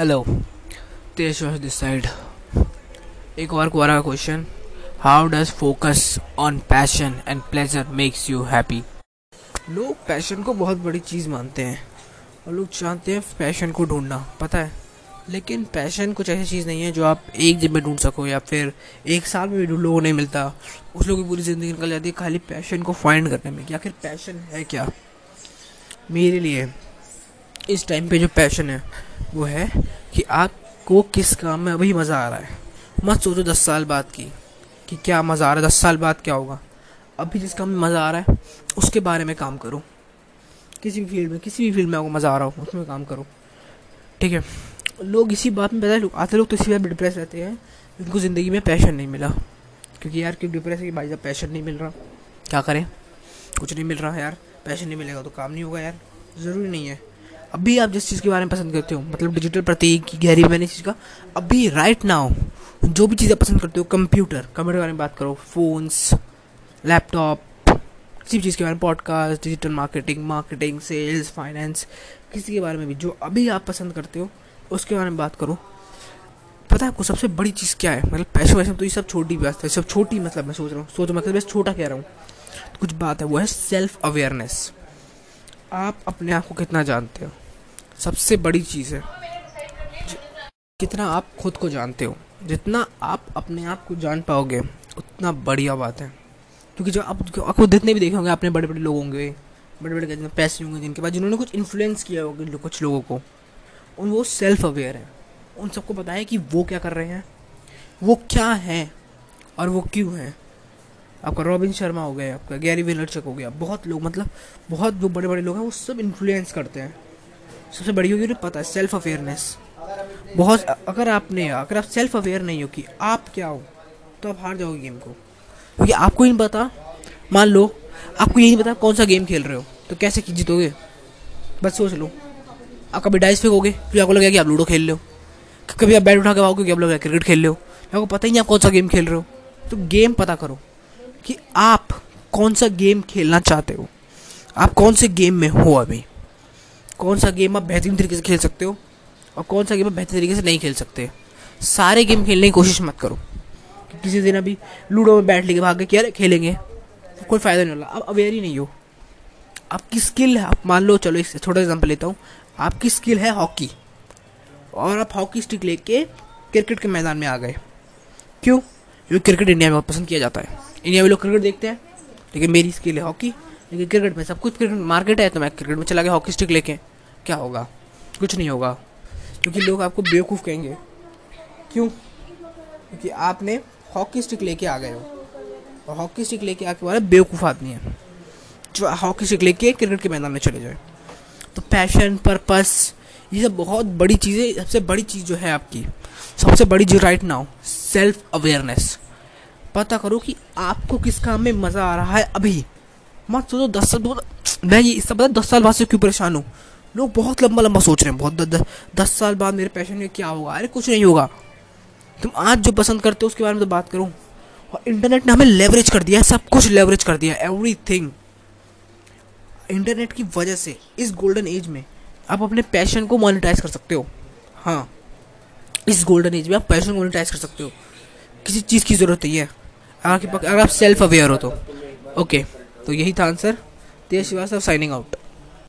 Hello Tej this side एक और Quora question how does focus on passion and pleasure makes you happy लोग passion को बहुत बड़ी चीज़ मानते हैं और लोग चाहते हैं पैशन को ढूंढना, पता है? लेकिन पैशन कुछ ऐसी चीज़ नहीं है जो आप एक दिन में ढूंढ सको या फिर एक साल में भी लोगों नहीं मिलता। उस लोगों की पूरी ज़िंदगी निकल जाती है खाली पैशन को फाइंड करने में कि आखिर पैशन है क्या? मेरे लिए, इस टाइम पे जो पैशन है वो है कि आपको किस काम में अभी मज़ा आ रहा है। मत सोचो दस साल बाद की, कि क्या मज़ा आ रहा है, दस साल बाद क्या होगा। अभी जिस काम में मज़ा आ रहा है, उसके बारे में काम करो। किसी भी फ़ील्ड में, किसी भी फ़ील्ड में आपको मज़ा आ रहा हो उसमें काम करो। ठीक है? लोग इसी बात में है, आते लोग तो इसी बात डिप्रेस रहते हैं उनको ज़िंदगी में पैशन नहीं मिला। क्योंकि यार, क्यों डिप्रेस है कि भाई साहब पैशन नहीं मिल रहा? क्या करें? कुछ नहीं मिल रहा है यार पैशन नहीं मिलेगा तो काम नहीं होगा यार। ज़रूरी नहीं है। अभी आप जिस चीज़ के बारे में पसंद करते हो मतलब डिजिटल प्रतीक की गहरी मैंने चीज़ का, अभी राइट नाउ जो भी चीज़ें पसंद करते हो कंप्यूटर कंप्यूटर के बारे में बात करो फ़ोन्स लैपटॉप किसी भी चीज़ के बारे में podcast digital marketing marketing sales finance किसी के बारे में भी, जो अभी आप पसंद करते हो, उसके बारे में बात करो। पता है आपको सबसे बड़ी चीज़ क्या है? मतलब पैसे वैसे तो ये सब छोटी बात है, सब छोटी मतलब मैं सोच रहा हूँ, सोच मतलब बस छोटा कह रहा हूँ। तो कुछ बात है, वो है सेल्फ अवेयरनेस आप अपने आप को कितना जानते हो? सबसे बड़ी चीज़ है। कितना आप खुद को जानते हो, जितना आप अपने आप को जान पाओगे, उतना बढ़िया बात है। क्योंकि जो आप आपको जितने भी देखे होंगे अपने बड़े बड़े लोग होंगे बड़े बड़े जितने पैसे होंगे जिनके पास, जिन्होंने कुछ इन्फ्लुएंस किया होगा कुछ लोगों को, उन वो सेल्फ अवेयर है। उन सबको पता है कि वो क्या कर रहे हैं, वो क्या हैं, और वो क्यों हैं। आपका रॉबिन शर्मा हो गया आपका गैरी वेलरचक हो गया, बहुत लोग मतलब बहुत जो बड़े बड़े लोग हैं, वो सब इन्फ्लुएंस करते हैं। सबसे बड़ी होगी पता है सेल्फ अवेयरनेस बहुत, अगर आपने, अगर आप सेल्फ अवेयर नहीं हो कि आप क्या हो तो आप हार जाओगे गेम को। क्योंकि आपको ही नहीं पता। मान लो, आपको यही नहीं पता कौन सा गेम खेल रहे हो तो कैसे जीतोगे? बस सोच लो। आप कभी डाइस फेंकोगे, फिर आपको लगेगा कि आप लूडो खेल लो कभी आप बैट उठा के आओगे कि आप लोग क्रिकेट खेल लो आपको पता ही नहीं आप कौन सा गेम खेल रहे हो। तो गेम पता करो कि आप कौन सा गेम खेलना चाहते हो। आप कौन से गेम में हो अभी? कौन सा गेम आप बेहतरीन तरीके से खेल सकते हो और कौन सा गेम आप बेहतर तरीके से नहीं खेल सकते। सारे गेम खेलने की कोशिश मत करो। कि किसी दिन अभी लूडो में बैठ लेके भाग के क्या खेलेंगे। कोई फ़ायदा नहीं होला आप अवेयर ही नहीं हो। आपकी स्किल है। आप मान लो, चलो एक छोटा एग्ज़ाम्पल लेता हूँ। आपकी स्किल है हॉकी और आप हॉकी स्टिक लेके क्रिकेट के मैदान में आ गए। क्यों? क्योंकि क्रिकेट इंडिया में बहुत पसंद किया जाता है। इंडिया में लोग क्रिकेट देखते हैं। लेकिन मेरी स्किल है हॉकी लेकिन क्रिकेट में सब कुछ क्रिकेट मार्केट है तो मैं क्रिकेट में चला गया हॉकी स्टिक लेके। क्या होगा? कुछ नहीं होगा। क्योंकि लोग आपको बेवकूफ़ कहेंगे। क्यों? क्योंकि आपने हॉकी स्टिक लेके आ गए हो। और हॉकी स्टिक लेके आके वाला बेवकूफ़ आदमी है। जो हॉकी स्टिक लेके क्रिकेट के मैदान में चले जाए। तो पैशन, पर्पस, ये सब बहुत बड़ी चीज़ें, सबसे बड़ी चीज़ जो है आपकी। सबसे बड़ी जो राइट नाउ सेल्फ अवेयरनेस पता करो कि आपको किस काम में मज़ा आ रहा है अभी। मत सोचो, दस साल मैं ये इससे पता दस साल बाद से क्यों परेशान हूँ? लोग बहुत लंबा लंबा सोच रहे हैं बहुत दस, दस साल बाद मेरे पैशन में क्या होगा? अरे कुछ नहीं होगा। तुम आज जो पसंद करते हो उसके बारे में तो बात करूँ। और इंटरनेट ने हमें लेवरेज कर दिया है सब कुछ लेवरेज कर दिया है एवरी थिंग इंटरनेट की वजह से इस गोल्डन एज में आप अपने पैशन को मोनिटाइज कर सकते हो। हाँ इस गोल्डन एज में आप पैशन को मोनिटाइज कर सकते हो। किसी चीज़ की ज़रूरत नहीं है। अगर आप सेल्फ अवेयर हो तो। ओके तो यही था answer Tej Srivastava signing out